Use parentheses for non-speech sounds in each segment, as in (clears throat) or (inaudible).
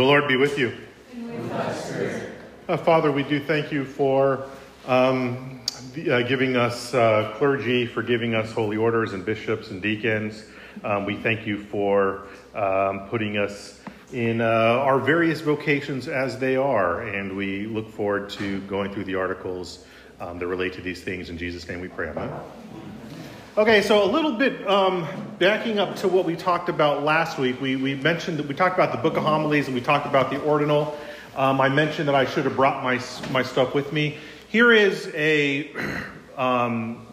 The Lord be with you. Uh, Father, we do thank you for um, the, uh, giving us uh, clergy, for giving us holy orders and bishops and deacons. Um, we thank you for um, putting us in uh, our various vocations as they are, and we look forward to going through the articles um, that relate to these things. In Jesus' name we pray. Amen. Okay, so a little bit um, backing up to what we talked about last week. We, we mentioned that we talked about the book of homilies and we talked about the ordinal. Um, I mentioned that I should have brought my, my stuff with me. Here is a (clears throat) um,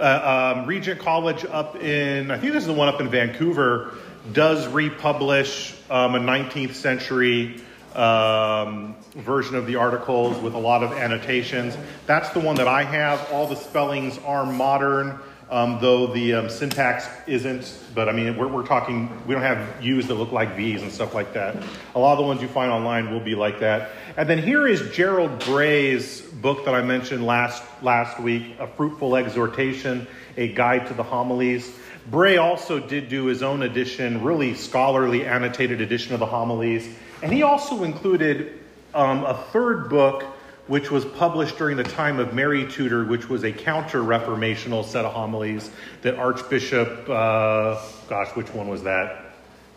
um, Regent College up in, I think this is the one up in Vancouver, does republish um, a 19th century um, version of the articles with a lot of annotations. That's the one that I have. All the spellings are modern, um, though the um, syntax isn't. But I mean, we're, we're talking, we don't have U's that look like V's and stuff like that. A lot of the ones you find online will be like that. And then here is Gerald Bray's book that I mentioned last, last week, A Fruitful Exhortation, a guide to the homilies. Bray also did do his own edition, really scholarly annotated edition of the homilies. And he also included um, a third book, which was published during the time of Mary Tudor, which was a counter reformational set of homilies that Archbishop, uh, gosh, which one was that?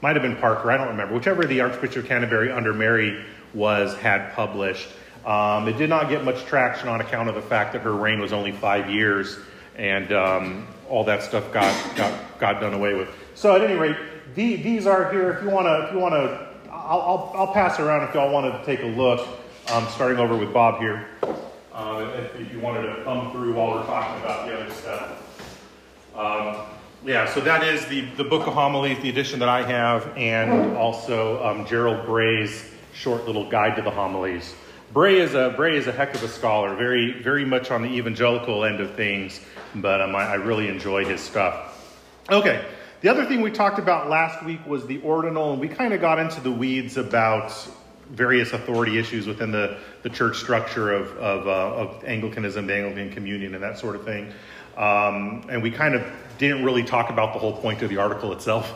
Might have been Parker, I don't remember. Whichever the Archbishop of Canterbury under Mary was, had published. Um, it did not get much traction on account of the fact that her reign was only five years and um, all that stuff got, got, got done away with. So, at any rate, the, these are here. If you want to, if you want to I'll, I'll, I'll, pass around if y'all wanted to take a look, um, starting over with Bob here. Uh, if, if, you wanted to thumb through while we're talking about the other stuff. Um, yeah, so that is the, the Book of Homilies, the edition that I have, and also um, Gerald Bray's short little guide to the homilies. Bray is a Bray is a heck of a scholar, very very much on the evangelical end of things, but um, I, I really enjoy his stuff. Okay, the other thing we talked about last week was the ordinal, and we kind of got into the weeds about various authority issues within the, the church structure of, of, uh, of Anglicanism, the Anglican Communion, and that sort of thing. Um, and we kind of didn't really talk about the whole point of the article itself.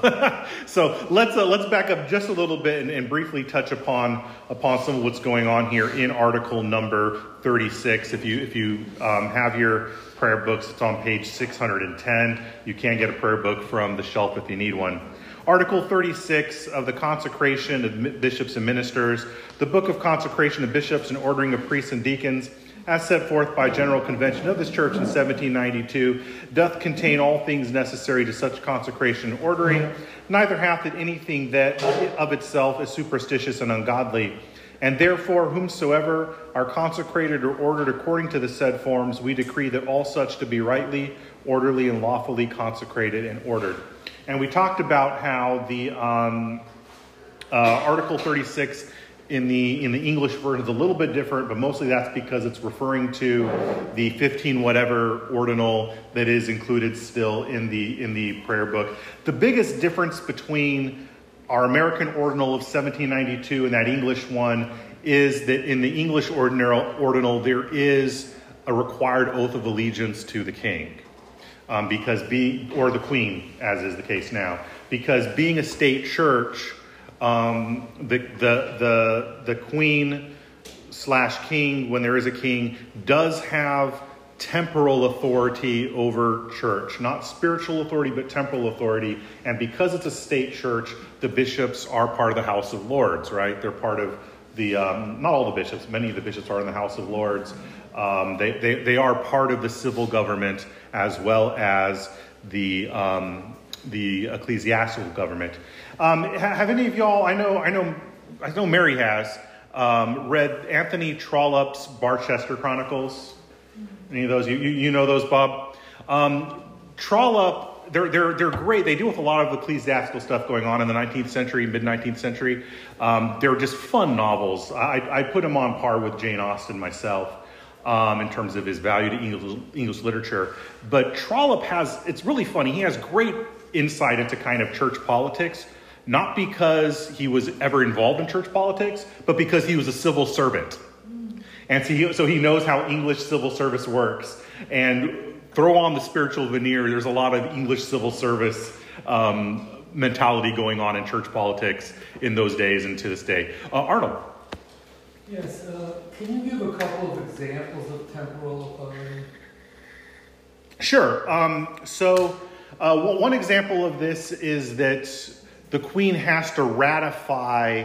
(laughs) so let's uh, let's back up just a little bit and, and, briefly touch upon upon some of what's going on here in article number 36. If you if you um, have your prayer books, it's on page 610. You can get a prayer book from the shelf if you need one. Article 36 of the consecration of bishops and ministers, the book of consecration of bishops and ordering of priests and deacons as set forth by General Convention of this Church in 1792, doth contain all things necessary to such consecration and ordering, neither hath it anything that of itself is superstitious and ungodly. And therefore, whomsoever are consecrated or ordered according to the said forms, we decree that all such to be rightly, orderly, and lawfully consecrated and ordered. And we talked about how the um, uh, Article 36 in the in the English version is a little bit different, but mostly that's because it's referring to the 15 whatever ordinal that is included still in the in the prayer book. The biggest difference between our American ordinal of 1792 and that English one is that in the English ordinal, ordinal there is a required oath of allegiance to the king. Um, because be or the queen, as is the case now, because being a state church, um, the, the, the, the queen slash king, when there is a king, does have temporal authority over church. Not spiritual authority, but temporal authority. And because it's a state church, the bishops are part of the House of Lords, right? They're part of the, um, not all the bishops, many of the bishops are in the House of Lords. Um, they, they, they are part of the civil government as well as the, um, the ecclesiastical government. Um, have any of y'all? I know, I know, I know. Mary has um, read Anthony Trollope's Barchester Chronicles. Any of those? You, you, know those, Bob? Um, Trollope, they're, they're, they're great. They deal with a lot of ecclesiastical stuff going on in the 19th century, mid 19th century. Um, they're just fun novels. I, I put them on par with Jane Austen myself. Um, in terms of his value to English, English, literature. But Trollope has, it's really funny, he has great insight into kind of church politics, not because he was ever involved in church politics, but because he was a civil servant. And so he, so he knows how English civil service works. And throw on the spiritual veneer, there's a lot of English civil service um, mentality going on in church politics in those days and to this day. Uh, Arnold. Yes, uh, can you give a couple of examples of temporal authority? Sure. Um, so, uh, one example of this is that the Queen has to ratify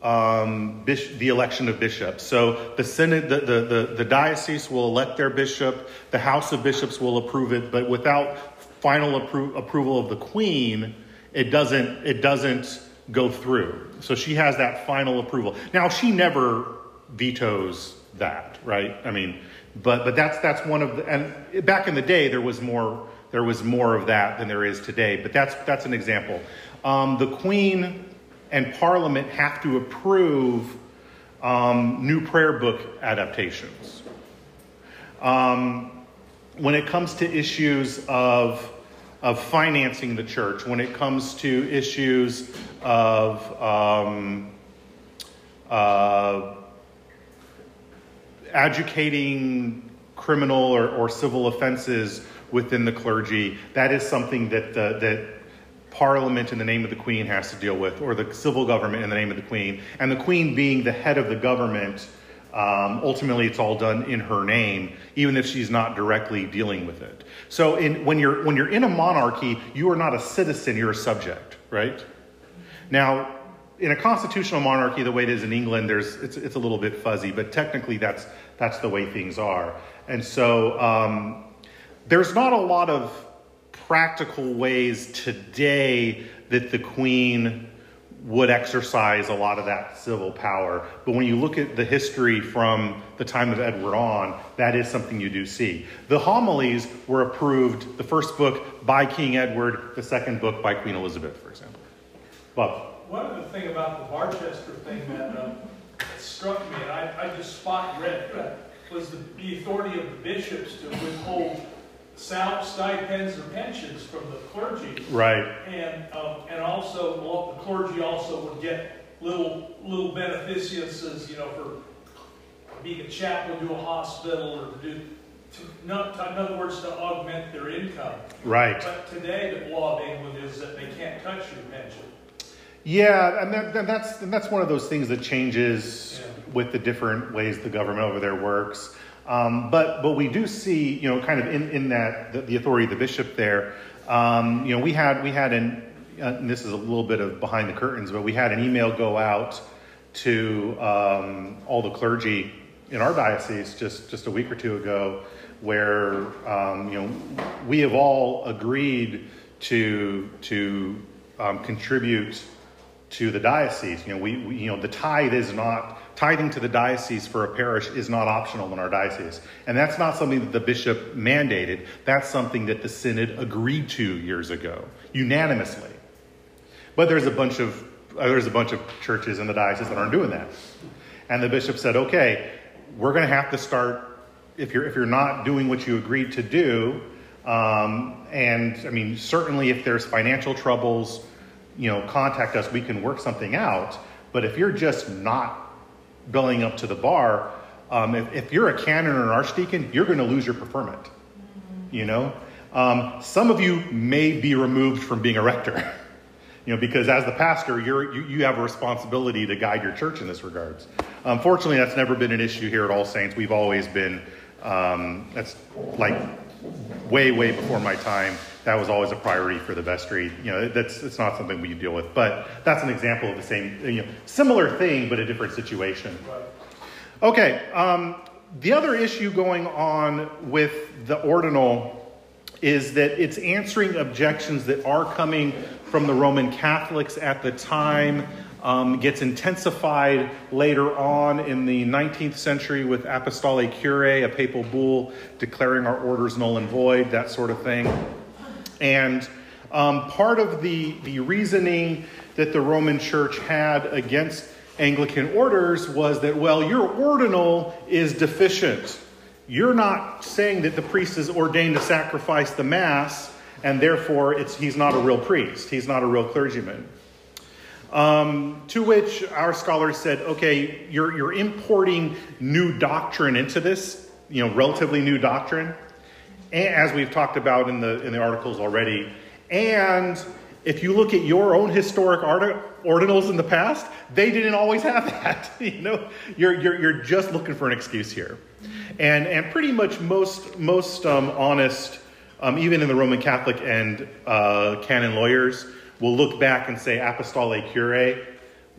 um, the election of bishops. So the Senate, the, the, the, the, diocese will elect their bishop, the House of Bishops will approve it, but without final appro- approval of the Queen, it doesn't, it doesn't go through. So she has that final approval. Now, she never vetoes that, right? I mean, but, but that's, that's one of the, and back in the day, there was more, there was more of that than there is today, but that's, that's an example. Um, the Queen and Parliament have to approve um, new prayer book adaptations. Um, when it comes to issues of, of financing the church, when it comes to issues of um, uh, educating criminal or, or civil offenses within the clergy, that is something that, uh, that Parliament in the name of the Queen has to deal with, or the civil government in the name of the Queen. And the Queen being the head of the government, um, ultimately it's all done in her name, even if she's not directly dealing with it. So in, when, you're, when you're in a monarchy, you are not a citizen, you're a subject, right? Now, in a constitutional monarchy, the way it is in England, there's, it's, it's a little bit fuzzy, but technically that's, that's the way things are. And so um, there's not a lot of practical ways today that the Queen would exercise a lot of that civil power. But when you look at the history from the time of Edward on, that is something you do see. The homilies were approved, the first book by King Edward, the second book by Queen Elizabeth, for example. Bob. One of the thing about the Barchester thing that, uh, struck me, and I, I just spot read, uh, was the, the authority of the bishops to withhold sal- stipends or pensions from the clergy. Right. And, um, and also, well, the clergy also would get little, little beneficences, you know, for being a chaplain to a hospital or to do, to, not, in other words, to augment their income. Right. But today, the law of England is that they can't touch your pension. Yeah, and, that, that's and that's one of those things that changes yeah. with the different ways the government over there works. Um, but but we do see, you know, kind of in, in that the, the authority of the bishop there. Um, you know, we had we had an uh, this is a little bit of behind the curtains, but we had an email go out to um, all the clergy in our diocese just just a week or two ago, where um, you know we have all agreed to to um, contribute to the diocese. You know, we, we, you know the tithe is not tithing to the diocese for a parish is not optional in our diocese. And that's not something that the bishop mandated. That's something that the synod agreed to years ago, unanimously. But there's a bunch of uh, there's a bunch of churches in the diocese that aren't doing that. And the bishop said, "Okay, we're going to have to start if you're if you're not doing what you agreed to do, um, and I mean certainly if there's financial troubles, you know, contact us. We can work something out. But if you're just not billing up to the bar, um, if, if, you're a canon or an archdeacon, you're going to lose your preferment. You know, um, some of you may be removed from being a rector. (laughs) you know, because as the pastor, you're, you, you have a responsibility to guide your church in this regards. Unfortunately, that's never been an issue here at All Saints. We've always been, um, that's like way, way before my time. That was always a priority for the vestry. You know, that's it's not something we deal with, but that's an example of the same, you know, similar thing, but a different situation. Okay, um, the other issue going on with the ordinal is that it's answering objections that are coming from the Roman Catholics at the time um, gets intensified later on in the 19th century with Apostolic Curae, a papal bull declaring our orders null and void, that sort of thing. And um, part of the, the reasoning that the Roman Church had against Anglican orders was that, well, your ordinal is deficient. You're not saying that the priest is ordained to sacrifice the Mass, and therefore he's not a real priest. He's not a real clergyman. Um, to which our scholars said, okay, you're, you're importing new doctrine into this, you know, relatively new doctrine, as we've talked about in the, in the articles already. And if you look at your own historic ordinals in the past, they didn't always have (laughs) that. you know, you're, you're, you're just looking for an excuse here. And, and pretty much most, most um, honest, um, even in the Roman Catholic and uh, canon lawyers, will look back and say apostolic curiae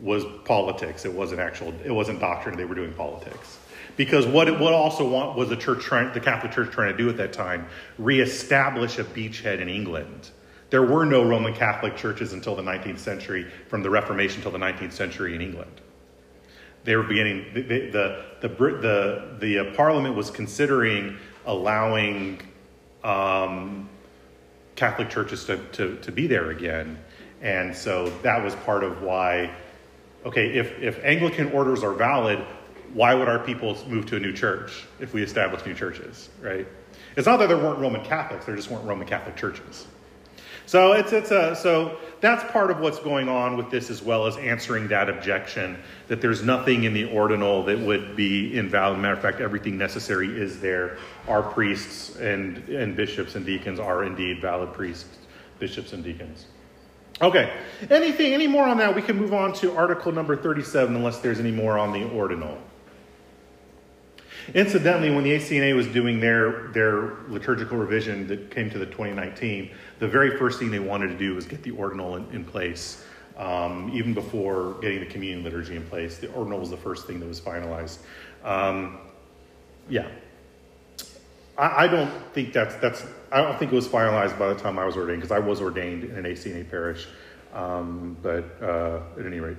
was politics. It wasn't actual, it wasn't doctrine. They were doing politics. Because what, it what also want, was the church trying, the Catholic Church trying to do at that time? Reestablish a beachhead in England there were no Roman Catholic churches until the 19th century, from the Reformation until the 19th century in England. They were beginning, the, the, the, the, the uh, Parliament was considering allowing um, Catholic churches to, to, to be there again. And so that was part of why, okay, if, if Anglican orders are valid, why would our people move to a new church if we establish new churches, right? It's not that there weren't Roman Catholics, there just weren't Roman Catholic churches. So it's it's a so that's part of what's going on with this as well as answering that objection that there's nothing in the ordinal that would be invalid. Matter of fact, everything necessary is there. Our priests and and bishops and deacons are indeed valid priests, bishops and deacons. Okay. Anything any more on that? We can move on to article number 37 unless there's any more on the ordinal. Incidentally, when the ACNA was doing their, their liturgical revision that came to the 2019, the very first thing they wanted to do was get the ordinal in, in place. Um, even before getting the communion liturgy in place, the ordinal was the first thing that was finalized. Um, yeah, I, I, don't think that's that's. I don't think it was finalized by the time I was ordained because I was ordained in an ACNA parish. Um, but uh, at any rate,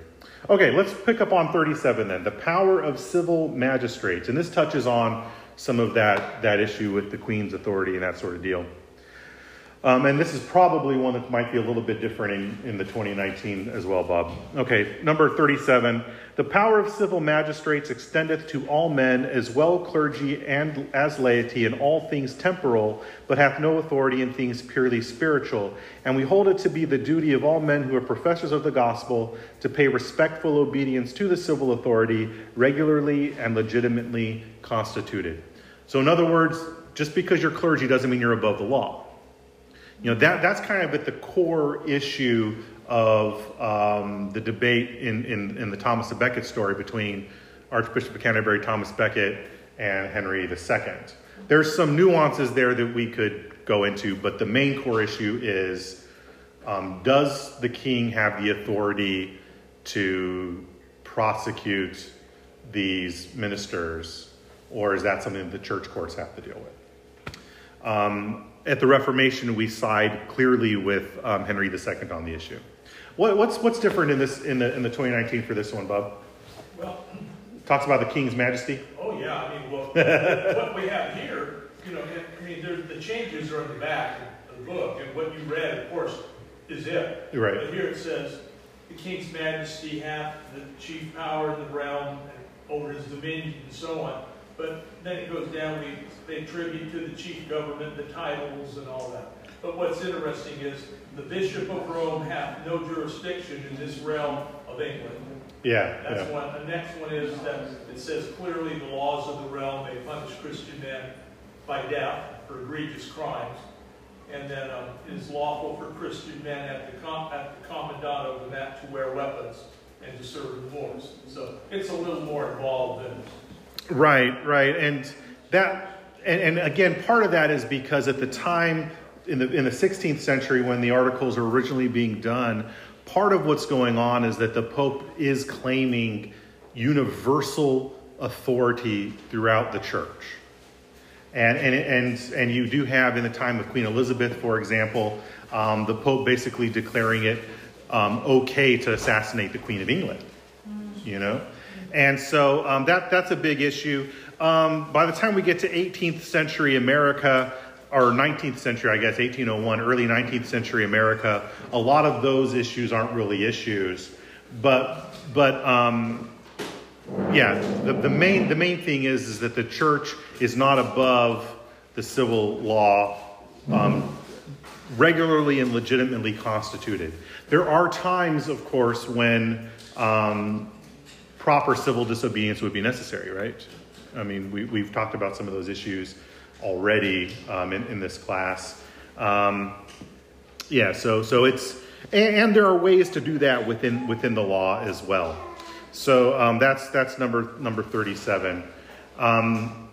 okay, let's pick up on 37 then. The power of civil magistrates, and this touches on some of that that issue with the Queen's authority and that sort of deal. Um, and this is probably one that might be a little bit different in, in the 2019 as well, Bob. Okay, number 37. The power of civil magistrates extendeth to all men, as well clergy and as laity, in all things temporal, but hath no authority in things purely spiritual. And we hold it to be the duty of all men who are professors of the gospel to pay respectful obedience to the civil authority, regularly and legitimately constituted. So, in other words, just because you're clergy doesn't mean you're above the law. You know, that, that's kind of at the core issue of um, the debate in, in, in, the Thomas of Becket story between Archbishop of Canterbury Thomas Becket and Henry II. There's some nuances there that we could go into, but the main core issue is um, does the king have the authority to prosecute these ministers, or is that something that the church courts have to deal with? Um, at the Reformation, we side clearly with um, Henry II on the issue. What, what's what's different in this in the in the 2019 for this one, Bob? Well, talks about the King's Majesty. Oh yeah, I mean, well, (laughs) what we have here, you know, I mean, the changes are in the back of the book, and what you read, of course, is it. Right. But here it says, the King's Majesty hath the chief power in the realm over his dominion and so on. But then it goes down, we pay tribute to the chief government, the titles and all that. But what's interesting is the Bishop of Rome hath no jurisdiction in this realm of England. Yeah. That's yeah. one. The next one is that it says clearly the laws of the realm may punish Christian men by death for egregious crimes. And then um, it is lawful for Christian men at the, com- at the commandant of the mat to wear weapons and to serve in wars. So it's a little more involved than Right, right. And that and, and, again, part of that is because at the time in the in the 16th century when the articles are originally being done, part of what's going on is that the Pope is claiming universal authority throughout the church. And, and, and, and you do have in the time of Queen Elizabeth, for example, um, the Pope basically declaring it um, okay to assassinate the Queen of England. You know? And so um, that, that's a big issue. Um, by the time we get to 18th century America, or 19th century, I guess, 1801, early 19th century America, a lot of those issues aren't really issues. But, but um, yeah, the, the, main, the main thing is, is that the church is not above the civil law um, regularly and legitimately constituted. There are times, of course, when um, proper civil disobedience would be necessary, right? I mean, we, we've talked about some of those issues already um, in, in, this class. Um, yeah, so so it's And, and, there are ways to do that within, within the law as well. So um, that's, that's number, number 37. Um,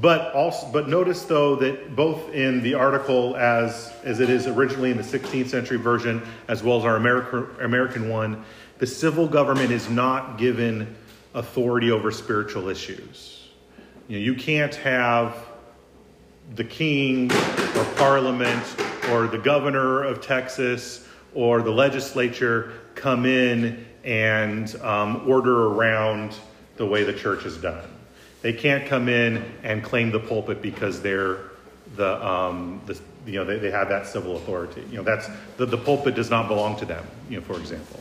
but also, but notice though that both in the article as as it is originally in the 16th century version, as well as our American American one, the civil government is not given authority over spiritual issues. You, know, you can't have the king or parliament or the governor of Texas or the legislature come in and um, order around the way the church is done. They can't come in and claim the pulpit because they're the, um, the you know, they, they have that civil authority. You know, that's the, the pulpit does not belong to them. You know, for example.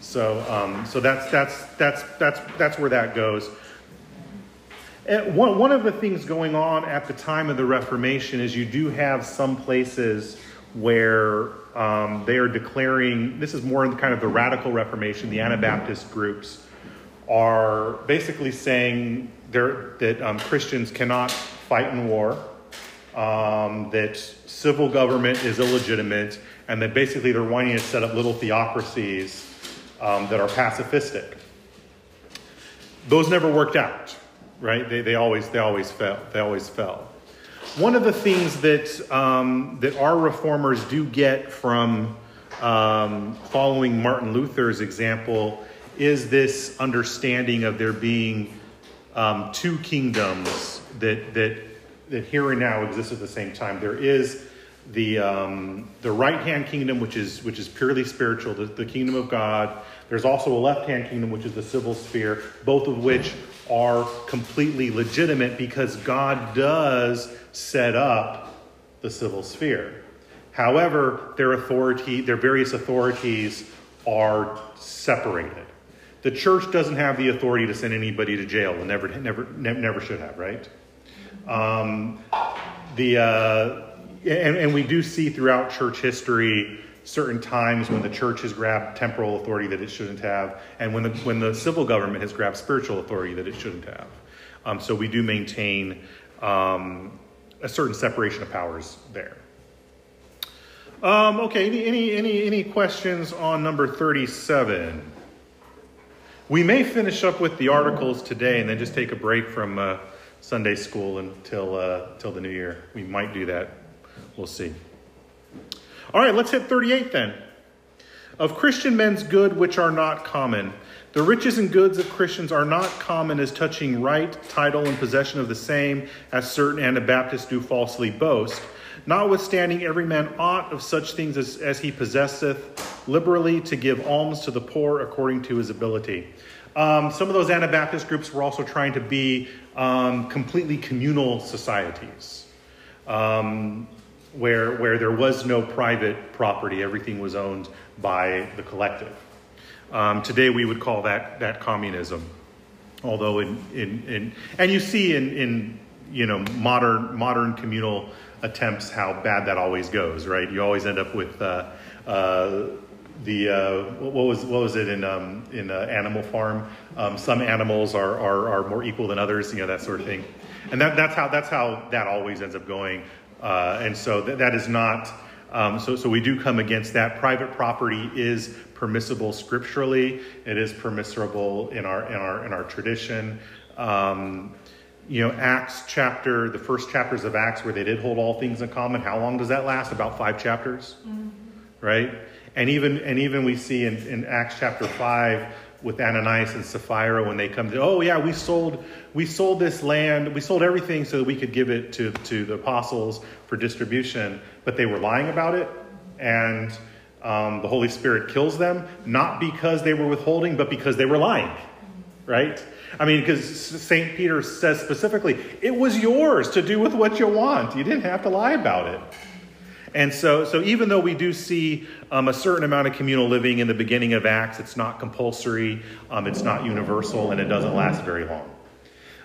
So, um, so that's that's that's that's that's where that goes. And one one of the things going on at the time of the Reformation is you do have some places where um, they are declaring this is more in kind of the radical Reformation, the Anabaptist groups are basically saying that um, Christians cannot fight in war, um, that civil government is illegitimate, and that basically they're wanting to set up little theocracies um, that are pacifistic. Those never worked out, right? They, they always they always fell. They always fell. One of the things that um, that our reformers do get from um, following Martin Luther's example is this understanding of there being um, two kingdoms that, that, that here and now exist at the same time. There is the, um, the right hand kingdom, which is, which is purely spiritual, the, the kingdom of God. There's also a left hand kingdom, which is the civil sphere, both of which are completely legitimate because God does set up the civil sphere. However, their authority, their various authorities are separated. The church doesn't have the authority to send anybody to jail, and never, never, never should have, right? Um, the uh, and, and we do see throughout church history certain times when the church has grabbed temporal authority that it shouldn't have, and when the when the civil government has grabbed spiritual authority that it shouldn't have. Um, so we do maintain um, a certain separation of powers there. Um, okay, any, any, any, any questions on number 37? We may finish up with the articles today and then just take a break from uh, Sunday school until, uh, until the new year. We might do that. We'll see. All right, let's hit 38 then. Of Christian men's good which are not common. The riches and goods of Christians are not common as touching right, title, and possession of the same, as certain Anabaptists do falsely boast. Notwithstanding, every man ought of such things as, as he possesseth liberally to give alms to the poor according to his ability. Um, some of those Anabaptist groups were also trying to be um, completely communal societies um, where, where there was no private property, everything was owned by the collective. Um, today we would call that, that communism. Although in, in, in and you see in, in you know modern modern communal attempts how bad that always goes, right? You always end up with uh, uh, the uh, what was what was it in um, in uh, Animal Farm? Um, some animals are, are are more equal than others, you know that sort of thing, and that that's how that's how that always ends up going. Uh, and so that, that is not. Um, so, so we do come against that. Private property is permissible scripturally. It is permissible in our in our in our tradition. Um, you know, Acts chapter, the first chapters of Acts where they did hold all things in common. How long does that last? About five chapters, mm-hmm. right? And even and even we see in, in Acts chapter five with Ananias and Sapphira when they come to, oh yeah, we sold we sold this land, we sold everything so that we could give it to to the apostles for distribution, but they were lying about it, and um, the Holy Spirit kills them not because they were withholding, but because they were lying, right? I mean, because St. Peter says specifically, it was yours to do with what you want. You didn't have to lie about it. And so, so even though we do see um, a certain amount of communal living in the beginning of Acts, it's not compulsory, um, it's not universal, and it doesn't last very long.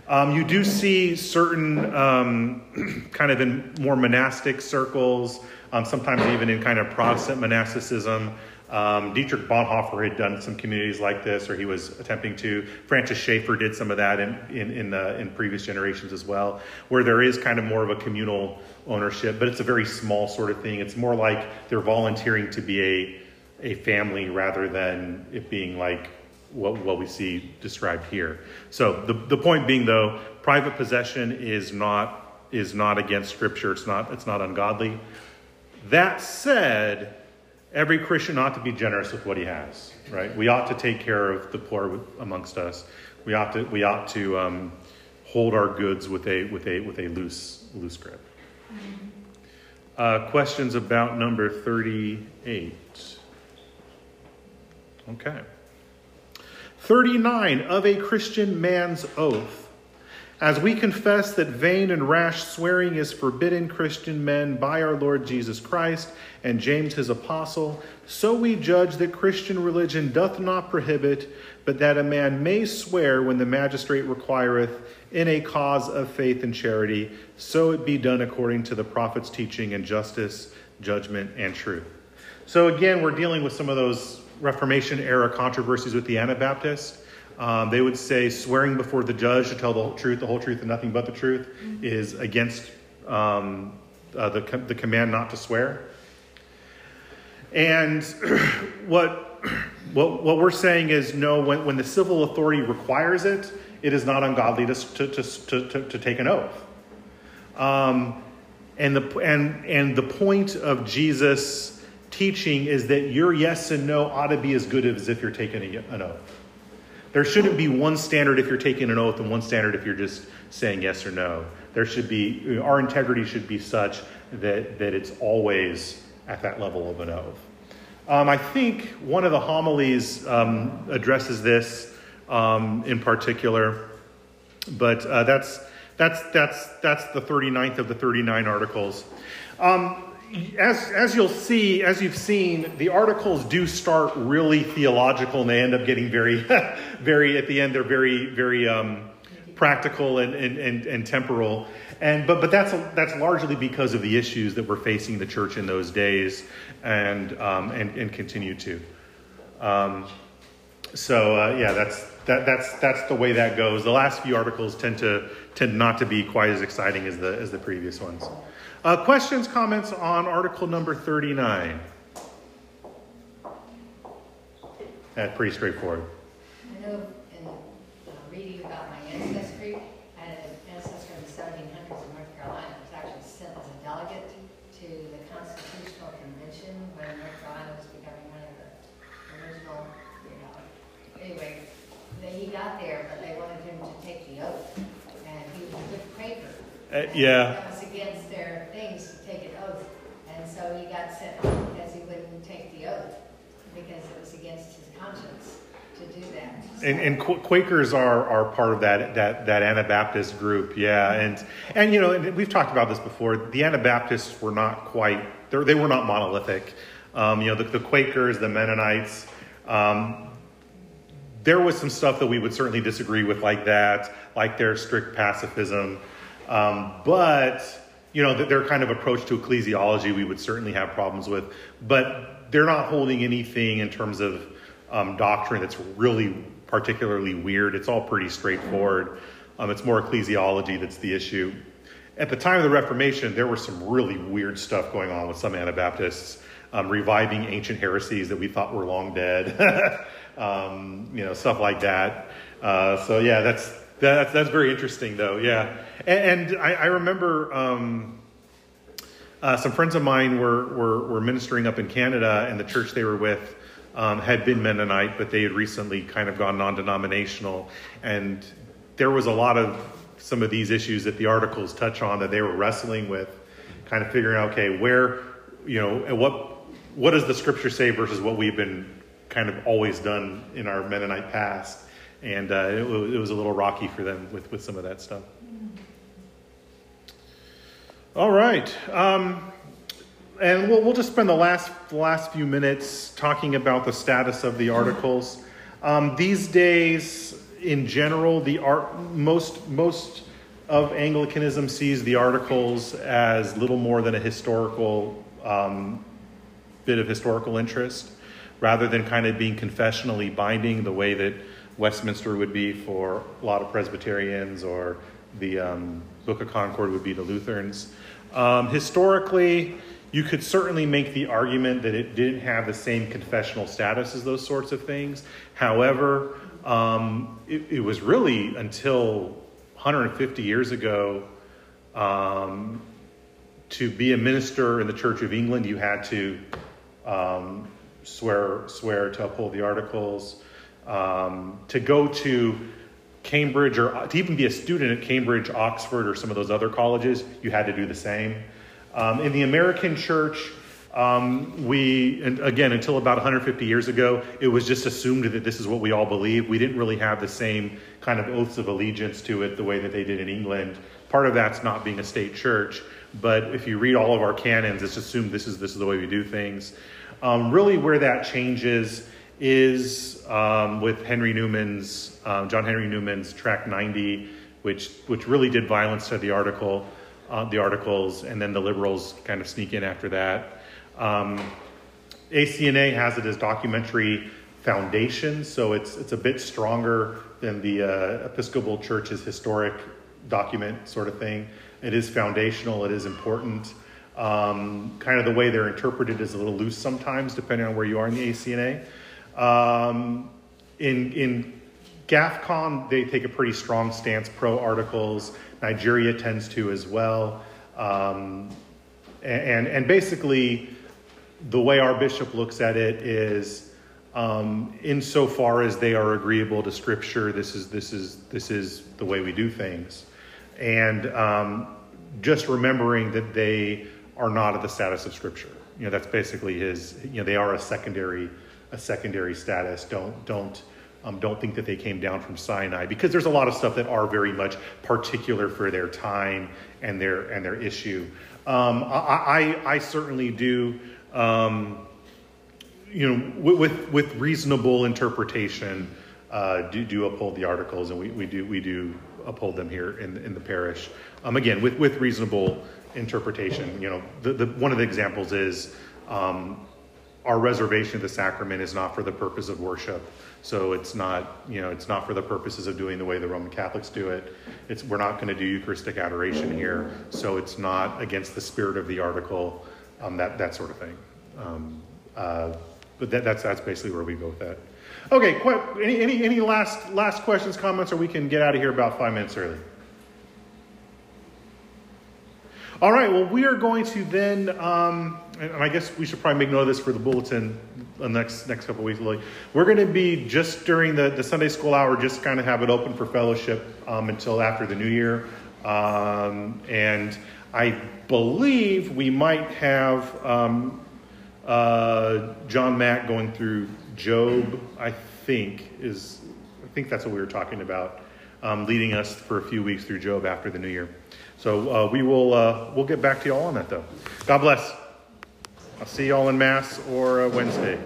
Um, you do see certain um, (clears throat) kind of in more monastic circles, um, sometimes even in kind of Protestant monasticism, Um, Dietrich Bonhoeffer had done some communities like this, or he was attempting to. Francis Schaeffer did some of that in in in, uh, in previous generations as well, where there is kind of more of a communal ownership, but it's a very small sort of thing. It's more like they're volunteering to be a a family rather than it being like what, what we see described here. So the, the point being though, private possession is not is not against scripture. It's not it's not ungodly. That said, every Christian ought to be generous with what he has, right? We ought to take care of the poor amongst us. We ought to we ought to um, hold our goods with a with a with a loose loose grip. Uh, questions about number thirty-eight. Okay. 39 of a Christian man's oath. As we confess that vain and rash swearing is forbidden Christian men by our Lord Jesus Christ and James his apostle, so we judge that Christian religion doth not prohibit, but that a man may swear when the magistrate requireth in a cause of faith and charity, so it be done according to the prophet's teaching and justice, judgment, and truth. So again, we're dealing with some of those Reformation era controversies with the Anabaptists. Um, they would say swearing before the judge to tell the whole truth, the whole truth, and nothing but the truth is against um, uh, the, the command not to swear. And (clears throat) what, (clears throat) what, what we're saying is no, when, when the civil authority requires it, it is not ungodly to, to, to, to, to take an oath. Um, and, the, and, and the point of Jesus' teaching is that your yes and no ought to be as good as if you're taking a, an oath. There shouldn't be one standard if you're taking an oath and one standard if you're just saying yes or no. There should be, our integrity should be such that, that it's always at that level of an oath. Um, I think one of the homilies um, addresses this um, in particular, but uh, that's, that's, that's, that's the 39th of the 39 articles. Um, as, as you'll see, as you've seen, the articles do start really theological and they end up getting very, (laughs) very, at the end, they're very, very um, practical and, and, and, and, temporal. And, but, but that's, that's largely because of the issues that were facing the church in those days and, um, and, and continue to. Um, so, uh, yeah, that's, that, that's, that's the way that goes. The last few articles tend to tend not to be quite as exciting as the, as the previous ones. Uh, questions, comments on article number 39? That's pretty straightforward. I know in uh, reading about my ancestry, I had an ancestor in the 1700s in North Carolina who was actually sent as a delegate to the Constitutional Convention when North Carolina was becoming one of the original, you know. Anyway, he got there, but they wanted him to take the oath, and he was a good Quaker. Uh, yeah. That was against their things to take an oath. And so he got sent home because he wouldn't take the oath because it was against his conscience to do that. So. And, and Quakers are, are part of that, that, that Anabaptist group, yeah. And, and you know, and we've talked about this before. The Anabaptists were not quite, they were not monolithic. Um, you know, the, the, Quakers, the Mennonites, um, there was some stuff that we would certainly disagree with like that, like their strict pacifism. Um, but, you know, their kind of approach to ecclesiology we would certainly have problems with. But they're not holding anything in terms of um, doctrine that's really particularly weird. It's all pretty straightforward. Um, it's more ecclesiology that's the issue. At the time of the Reformation, there was some really weird stuff going on with some Anabaptists, um, reviving ancient heresies that we thought were long dead, (laughs) um, you know, stuff like that. Uh, so yeah, that's that's that's very interesting, though. Yeah, and, and I, I, remember um, uh, some friends of mine were, were, were ministering up in Canada, and the church they were with um, had been Mennonite, but they had recently kind of gone non-denominational, and there was a lot of some of these issues that the articles touch on that they were wrestling with, kind of figuring out, okay, where, you know, what what does the scripture say versus what we've been kind of always done in our Mennonite past and uh, it, it, was a little rocky for them with, with some of that stuff. All right. Um, and we'll, we'll just spend the last, last few minutes talking about the status of the articles. Um, these days, in general, the art, most, most of Anglicanism sees the articles as little more than a historical um, bit of historical interest. rather than kind of being confessionally binding the way that Westminster would be for a lot of Presbyterians or the um, Book of Concord would be to Lutherans. Um, historically, you could certainly make the argument that it didn't have the same confessional status as those sorts of things. However, um, it, it, was really until 150 years ago um, to be a minister in the Church of England, you had to um, swear swear to uphold the Articles. Um, to go to Cambridge or to even be a student at Cambridge, Oxford, or some of those other colleges, you had to do the same. Um, in the American church, um, we, again, until about 150 years ago, it was just assumed that this is what we all believe. We didn't really have the same kind of oaths of allegiance to it the way that they did in England. Part of that's not being a state church, but if you read all of our canons, it's assumed this is this is the way we do things. Um, really, where that changes is um, with Henry Newman's, um, John Henry Newman's Tract 90, which, which really did violence to the article, uh, the articles, and then the liberals kind of sneak in after that. Um, ACNA has it as documentary foundation, so it's, it's a bit stronger than the uh, Episcopal Church's historic document sort of thing. It is foundational, it is important. Um, kind of the way they're interpreted is a little loose sometimes, depending on where you are in the ACNA. Um, in, in GAFCON, they take a pretty strong stance pro articles. Nigeria tends to as well. Um, and, and basically, the way our bishop looks at it is um, insofar as they are agreeable to scripture, this is, this is, this is the way we do things. And um, just remembering that they are not at the status of scripture. You know, that's basically his, you know, they are a secondary a secondary status. Don't don't um, don't think that they came down from Sinai because there's a lot of stuff that are very much particular for their time and their and their issue. Um, I, I, I certainly do. Um, you know, with with reasonable interpretation, uh, do do uphold the articles, and we, we do we do uphold them here in in the parish. Um, again, with with reasonable interpretation. You know, the, the one of the examples is um, our reservation of the sacrament is not for the purpose of worship. So it's not, you know, it's not for the purposes of doing the way the Roman Catholics do it. It's we're not going to do Eucharistic adoration here, so it's not against the spirit of the article, um, that that sort of thing. Um, uh, but that, that's that's basically where we go with that. Okay, any any any last last questions, comments, or we can get out of here about five minutes early. All right, well, we are going to then, um, and I guess we should probably make note of this for the bulletin the next next couple weeks. Lily. We're going to be just during the, the Sunday school hour, just kind of have it open for fellowship um, until after the new year. Um, and I believe we might have um, uh, John Mack going through Job, I think, is, I think that's what we were talking about, um, leading us for a few weeks through Job after the new year. So uh, we will uh, we'll get back to you all on that though. God bless. I'll see you all in Mass or uh, Wednesday.